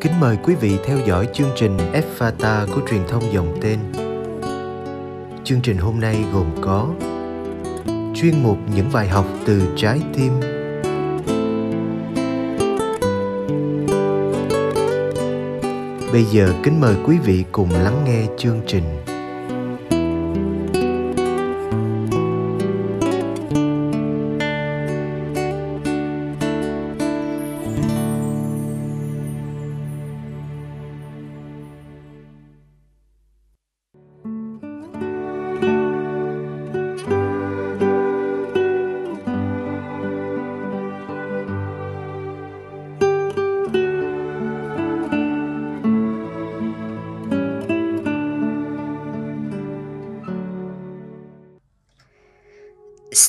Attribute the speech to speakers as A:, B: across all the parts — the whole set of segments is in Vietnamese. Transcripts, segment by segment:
A: Kính mời quý vị theo dõi chương trình Fata của truyền thông dòng tên. Chương trình hôm nay gồm có chuyên mục những bài học từ trái tim Bây giờ kính mời quý vị cùng lắng nghe chương trình.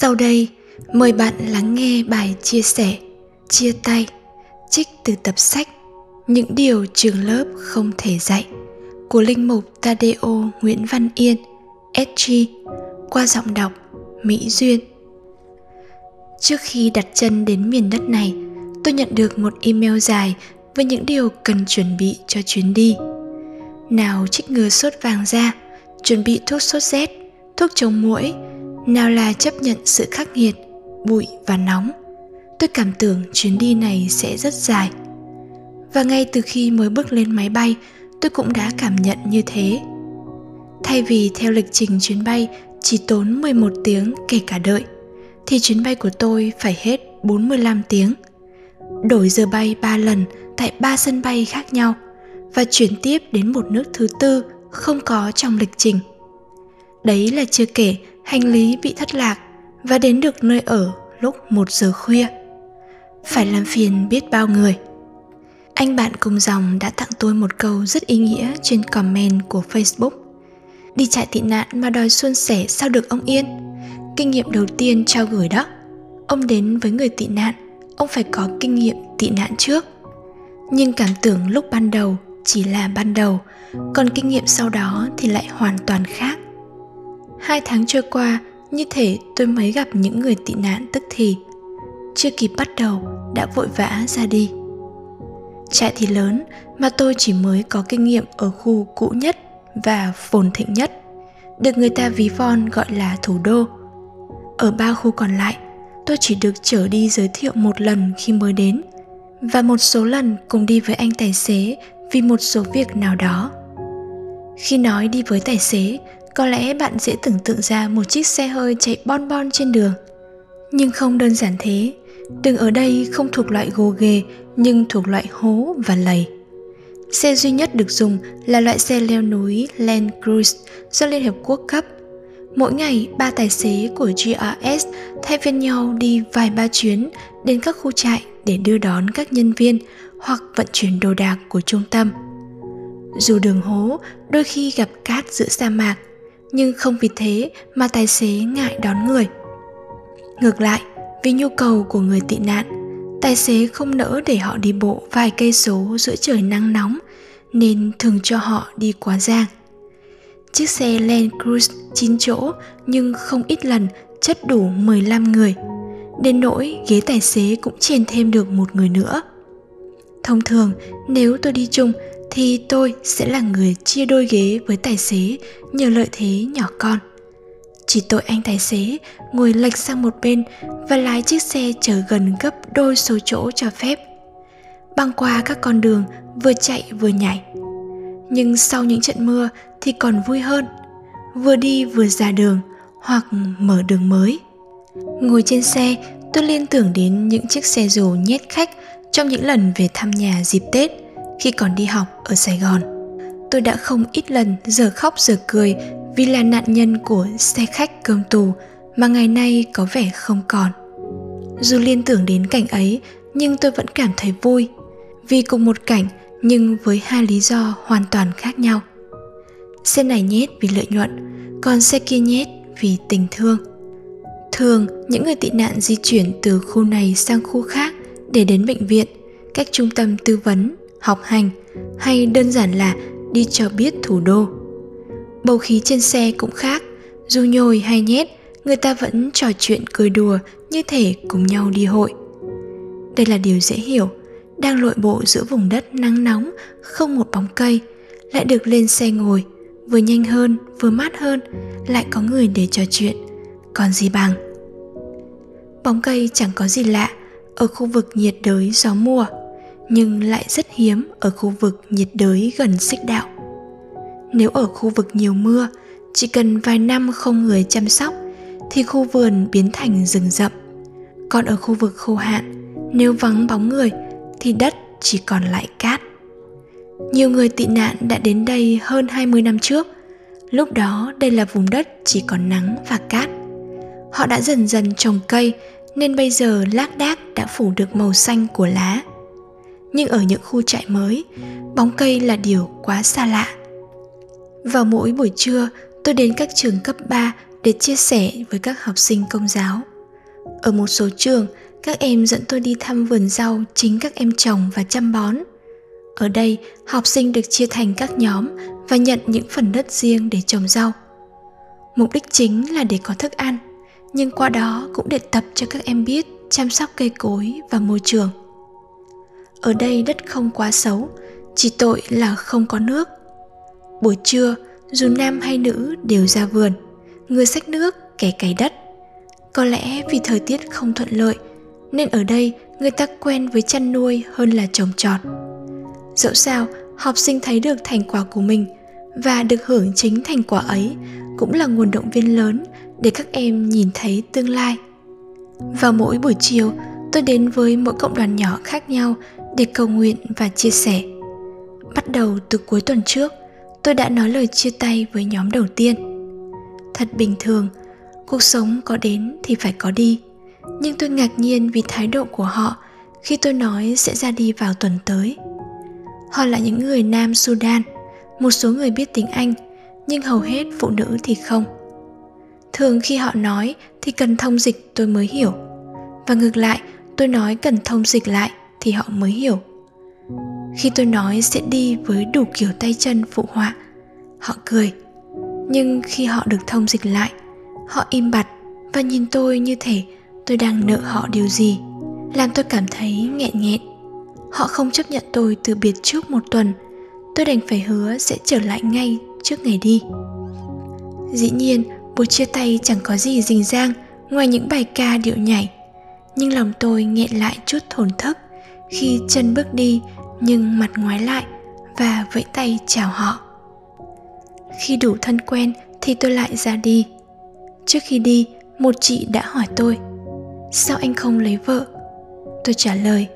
B: Sau đây, mời bạn lắng nghe bài chia sẻ, chia tay, trích từ tập sách Những điều trường lớp không thể dạy của linh mục Tadeo Nguyễn Văn Yên, SG, qua giọng đọc Mỹ Duyên. Trước khi đặt chân đến miền đất này, tôi nhận được một email dài với những điều cần chuẩn bị cho chuyến đi. Nào trích ngừa sốt vàng da, chuẩn bị thuốc sốt rét, thuốc chống muỗi, nào là chấp nhận sự khắc nghiệt, bụi và nóng, tôi cảm tưởng chuyến đi này sẽ rất dài. Và ngay từ khi mới bước lên máy bay, tôi cũng đã cảm nhận như thế. Thay vì theo lịch trình chuyến bay chỉ tốn 11 tiếng kể cả đợi, thì chuyến bay của tôi phải hết 45 tiếng. Đổi giờ bay 3 lần tại 3 sân bay khác nhau và chuyển tiếp đến một nước thứ tư không có trong lịch trình đấy là chưa kể hành lý bị thất lạc và đến được nơi ở lúc một giờ khuya. Phải làm phiền biết bao người. Anh bạn cùng dòng đã tặng tôi một câu rất ý nghĩa trên comment của Facebook. Đi trại tị nạn mà đòi xuân sẻ sao được ông Yên? Kinh nghiệm đầu tiên trao gửi đó. Ông đến với người tị nạn, ông phải có kinh nghiệm tị nạn trước. Nhưng cảm tưởng lúc ban đầu chỉ là ban đầu, còn kinh nghiệm sau đó thì lại hoàn toàn khác Hai tháng trôi qua, như thể tôi mới gặp những người tị nạn tức thì. Chưa kịp bắt đầu, đã vội vã ra đi. Trại thì lớn, mà tôi chỉ mới có kinh nghiệm ở khu cũ nhất và phồn thịnh nhất, được người ta ví von gọi là thủ đô. Ở ba khu còn lại, tôi chỉ được trở đi giới thiệu một lần khi mới đến, và một số lần cùng đi với anh tài xế vì một số việc nào đó. Khi nói đi với tài xế, có lẽ bạn dễ tưởng tượng ra một chiếc xe hơi chạy bon bon trên đường. Nhưng không đơn giản thế. Đường ở đây không thuộc loại gồ ghề, nhưng thuộc loại hố và lầy. Xe duy nhất được dùng là loại xe leo núi land cruise do liên hợp quốc cấp. Mỗi ngày, ba tài xế của grs thay phiên nhau đi vài ba chuyến đến các khu trại để đưa đón các nhân viên hoặc vận chuyển đồ đạc của trung tâm. Dù đường hố, đôi khi gặp cát giữa sa mạc nhưng không vì thế mà tài xế ngại đón người. Ngược lại, vì nhu cầu của người tị nạn, tài xế không nỡ để họ đi bộ vài cây số giữa trời nắng nóng, nên thường cho họ đi quá giang. Chiếc xe Land Cruise 9 chỗ nhưng không ít lần chất đủ 15 người, đến nỗi ghế tài xế cũng chèn thêm được một người nữa. Thông thường, nếu tôi đi chung thì tôi sẽ là người chia đôi ghế với tài xế, nhờ lợi thế nhỏ con. Chỉ tội anh tài xế ngồi lệch sang một bên và lái chiếc xe chở gần gấp đôi số chỗ cho phép, băng qua các con đường vừa chạy vừa nhảy. Nhưng sau những trận mưa thì còn vui hơn, vừa đi vừa ra đường hoặc mở đường mới. Ngồi trên xe, tôi liên tưởng đến những chiếc xe dù nhét khách trong những lần về thăm nhà dịp tết khi còn đi học ở Sài Gòn. Tôi đã không ít lần giờ khóc giờ cười vì là nạn nhân của xe khách cơm tù mà ngày nay có vẻ không còn. Dù liên tưởng đến cảnh ấy, nhưng tôi vẫn cảm thấy vui vì cùng một cảnh nhưng với hai lý do hoàn toàn khác nhau. Xe này nhét vì lợi nhuận, còn xe kia nhét vì tình thương. Thường, những người tị nạn di chuyển từ khu này sang khu khác để đến bệnh viện, cách trung tâm tư vấn học hành hay đơn giản là đi cho biết thủ đô. Bầu khí trên xe cũng khác dù nhồi hay nhét người ta vẫn trò chuyện cười đùa như thể cùng nhau đi hội. Đây là điều dễ hiểu đang lội bộ giữa vùng đất nắng nóng, không một bóng cây, lại được lên xe ngồi, vừa nhanh hơn, vừa mát hơn, lại có người để trò chuyện, còn gì bằng. Bóng cây chẳng có gì lạ ở khu vực nhiệt đới gió mùa, nhưng lại rất hiếm ở khu vực nhiệt đới gần xích đạo. Nếu ở khu vực nhiều mưa, chỉ cần vài năm không người chăm sóc thì khu vườn biến thành rừng rậm. Còn ở khu vực khô hạn, nếu vắng bóng người thì đất chỉ còn lại cát. Nhiều người tị nạn đã đến đây hơn 20 năm trước. Lúc đó đây là vùng đất chỉ còn nắng và cát. Họ đã dần dần trồng cây nên bây giờ lác đác đã phủ được màu xanh của lá. Nhưng ở những khu trại mới, bóng cây là điều quá xa lạ. Vào mỗi buổi trưa, tôi đến các trường cấp 3 để chia sẻ với các học sinh công giáo. Ở một số trường, các em dẫn tôi đi thăm vườn rau chính các em trồng và chăm bón. Ở đây, học sinh được chia thành các nhóm và nhận những phần đất riêng để trồng rau. Mục đích chính là để có thức ăn, nhưng qua đó cũng để tập cho các em biết chăm sóc cây cối và môi trường. Ở đây đất không quá xấu, chỉ tội là không có nước. Buổi trưa, dù nam hay nữ đều ra vườn, người xách nước, kẻ cày đất. Có lẽ vì thời tiết không thuận lợi nên ở đây người ta quen với chăn nuôi hơn là trồng trọt. Dẫu sao, học sinh thấy được thành quả của mình và được hưởng chính thành quả ấy cũng là nguồn động viên lớn để các em nhìn thấy tương lai. Vào mỗi buổi chiều, tôi đến với mỗi cộng đoàn nhỏ khác nhau để cầu nguyện và chia sẻ. Bắt đầu từ cuối tuần trước, tôi đã nói lời chia tay với nhóm đầu tiên. Thật bình thường, cuộc sống có đến thì phải có đi. Nhưng tôi ngạc nhiên vì thái độ của họ khi tôi nói sẽ ra đi vào tuần tới. Họ là những người nam sudan một số người biết tiếng anh nhưng hầu hết phụ nữ thì không. Thường khi họ nói thì cần thông dịch tôi mới hiểu. Và ngược lại tôi nói cần thông dịch lại thì họ mới hiểu. Khi tôi nói sẽ đi với đủ kiểu tay chân phụ họa, họ cười. Nhưng khi họ được thông dịch lại, họ im bặt và nhìn tôi như thể tôi đang nợ họ điều gì, làm tôi cảm thấy nghẹn nghẹn. Họ không chấp nhận tôi từ biệt trước một tuần, tôi đành phải hứa sẽ trở lại ngay trước ngày đi. Dĩ nhiên, buổi chia tay chẳng có gì rình rang ngoài những bài ca điệu nhảy, nhưng lòng tôi nghẹn lại chút thổn thức khi chân bước đi, nhưng mặt ngoái lại và vẫy tay chào họ. Khi đủ thân quen thì tôi lại ra đi. Trước khi đi, một chị đã hỏi tôi, sao anh không lấy vợ? Tôi trả lời,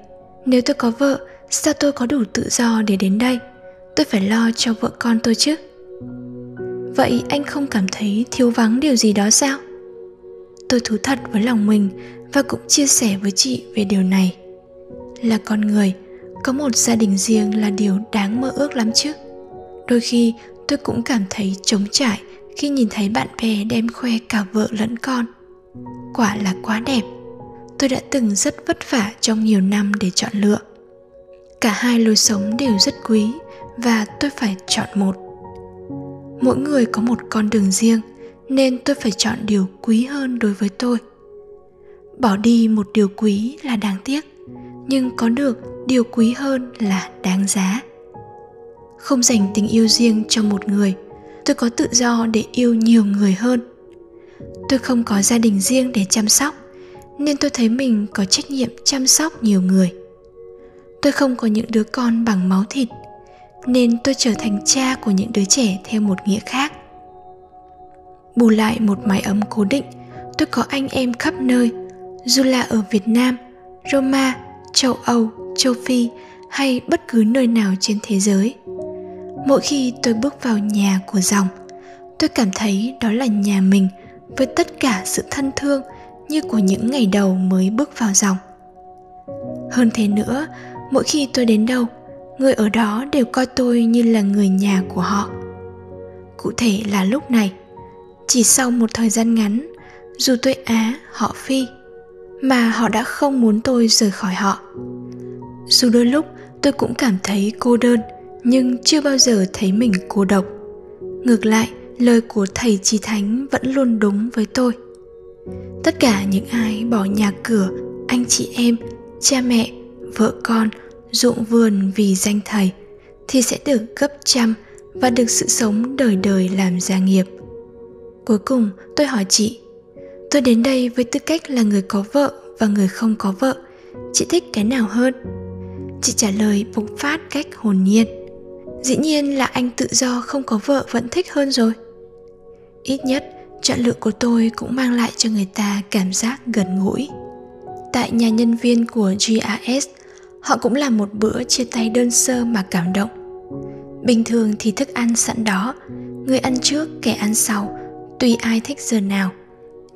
B: nếu tôi có vợ, sao tôi có đủ tự do để đến đây? Tôi phải lo cho vợ con tôi chứ. Vậy anh không cảm thấy thiếu vắng điều gì đó sao? Tôi thú thật với lòng mình và cũng chia sẻ với chị về điều này là con người, có một gia đình riêng là điều đáng mơ ước lắm chứ. Đôi khi, tôi cũng cảm thấy trống trải khi nhìn thấy bạn bè đem khoe cả vợ lẫn con. Quả là quá đẹp. Tôi đã từng rất vất vả trong nhiều năm để chọn lựa. Cả hai lối sống đều rất quý và tôi phải chọn một. Mỗi người có một con đường riêng, nên tôi phải chọn điều quý hơn đối với tôi. Bỏ đi một điều quý là đáng tiếc nhưng có được điều quý hơn là đáng giá. Không dành tình yêu riêng cho một người, tôi có tự do để yêu nhiều người hơn. Tôi không có gia đình riêng để chăm sóc, nên tôi thấy mình có trách nhiệm chăm sóc nhiều người. Tôi không có những đứa con bằng máu thịt, nên tôi trở thành cha của những đứa trẻ theo một nghĩa khác. Bù lại một mái ấm cố định, tôi có anh em khắp nơi dù là ở việt nam, roma châu âu, châu phi hay bất cứ nơi nào trên thế giới. Mỗi khi tôi bước vào nhà của dòng, tôi cảm thấy đó là nhà mình với tất cả sự thân thương như của những ngày đầu mới bước vào dòng. Hơn thế nữa, mỗi khi tôi đến đâu, người ở đó đều coi tôi như là người nhà của họ. Cụ thể là lúc này, chỉ sau một thời gian ngắn, dù tôi á, họ phi mà họ đã không muốn tôi rời khỏi họ. Dù đôi lúc tôi cũng cảm thấy cô đơn, nhưng chưa bao giờ thấy mình cô độc. Ngược lại, lời của thầy trí thánh vẫn luôn đúng với tôi. Tất cả những ai bỏ nhà cửa, anh chị em, cha mẹ, vợ con, ruộng vườn vì danh thầy thì sẽ được gấp trăm và được sự sống đời đời làm gia nghiệp. Cuối cùng, tôi hỏi chị tôi đến đây với tư cách là người có vợ và người không có vợ. Chị thích cái nào hơn? Chị trả lời bộc phát cách hồn nhiên. Dĩ nhiên là anh tự do không có vợ vẫn thích hơn rồi. Ít nhất chọn lựa của tôi cũng mang lại cho người ta cảm giác gần gũi. Tại nhà nhân viên của GRS, họ cũng làm một bữa chia tay đơn sơ mà cảm động. Bình thường thì thức ăn sẵn đó, người ăn trước kẻ ăn sau, tùy ai thích giờ nào.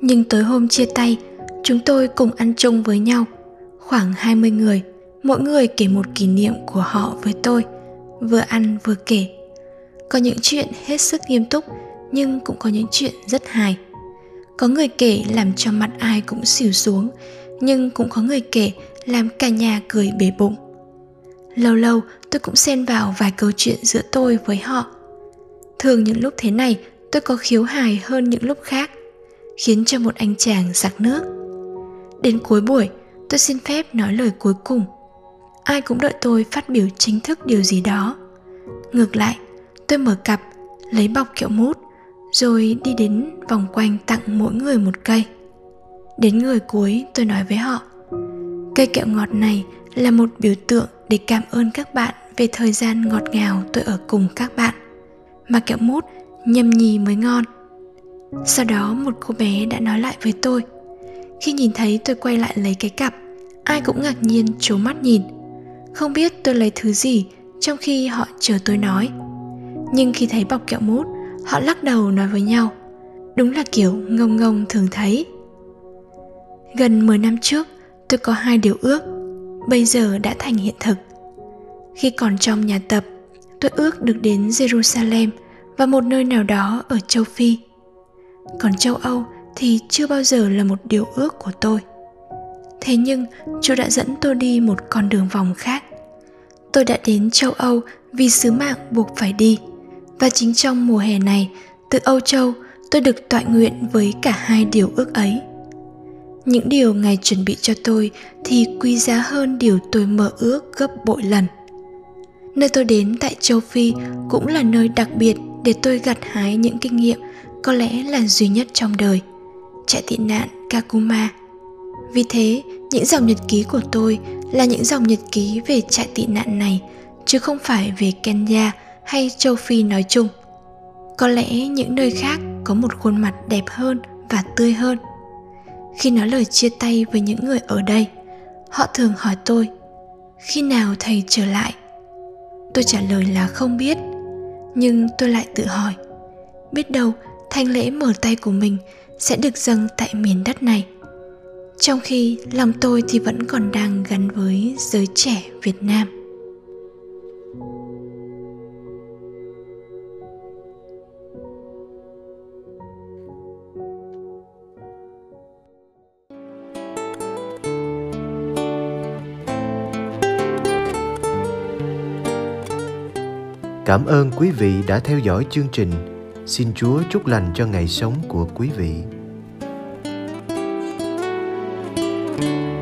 B: Nhưng tối hôm chia tay, chúng tôi cùng ăn chung với nhau, khoảng 20 người, mỗi người kể một kỷ niệm của họ với tôi, vừa ăn vừa kể. Có những chuyện hết sức nghiêm túc, nhưng cũng có những chuyện rất hài. Có người kể làm cho mặt ai cũng xỉu xuống, nhưng cũng có người kể làm cả nhà cười bể bụng lâu lâu tôi cũng xen vào vài câu chuyện giữa tôi với họ thường những lúc thế này tôi có khiếu hài hơn những lúc khác khiến cho một anh chàng giặc nước. Đến cuối buổi, tôi xin phép nói lời cuối cùng. Ai cũng đợi tôi phát biểu chính thức điều gì đó. Ngược lại, tôi mở cặp, lấy bọc kẹo mút, rồi đi đến vòng quanh tặng mỗi người một cây. Đến người cuối, tôi nói với họ, Cây kẹo ngọt này là một biểu tượng để cảm ơn các bạn về thời gian ngọt ngào tôi ở cùng các bạn. Mà kẹo mút nhâm nhì mới ngon. Sau đó một cô bé đã nói lại với tôi. Khi nhìn thấy tôi quay lại lấy cái cặp Ai cũng ngạc nhiên trố mắt nhìn. Không biết tôi lấy thứ gì trong khi họ chờ tôi nói. Nhưng khi thấy bọc kẹo mút Họ lắc đầu nói với nhau. Đúng là kiểu ngông ngông thường thấy. Gần 10 năm trước, tôi có hai điều ước, bây giờ đã thành hiện thực. Khi còn trong nhà tập, tôi ước được đến Jerusalem và một nơi nào đó ở châu Phi. Còn châu Âu thì chưa bao giờ là một điều ước của tôi. Thế nhưng, Chúa đã dẫn tôi đi một con đường vòng khác. Tôi đã đến châu Âu vì sứ mạng buộc phải đi. Và chính trong mùa hè này, từ Âu Châu, tôi được tọa nguyện với cả hai điều ước ấy những điều ngài chuẩn bị cho tôi thì quý giá hơn điều tôi mơ ước gấp bội lần nơi tôi đến tại châu phi cũng là nơi đặc biệt để tôi gặt hái những kinh nghiệm có lẽ là duy nhất trong đời trại tị nạn kakuma. Vì thế, những dòng nhật ký của tôi là những dòng nhật ký về trại tị nạn này, chứ không phải về kenya hay châu phi nói chung. Có lẽ những nơi khác có một khuôn mặt đẹp hơn và tươi hơn. Khi nói lời chia tay với những người ở đây, họ thường hỏi tôi, khi nào thầy trở lại? Tôi trả lời là không biết, nhưng tôi lại tự hỏi, biết đâu thanh lễ mở tay của mình sẽ được dâng tại miền đất này trong khi lòng tôi thì vẫn còn đang gắn với giới trẻ việt nam
A: Cảm ơn quý vị đã theo dõi chương trình. Xin Chúa chúc lành cho ngày sống của quý vị. thank you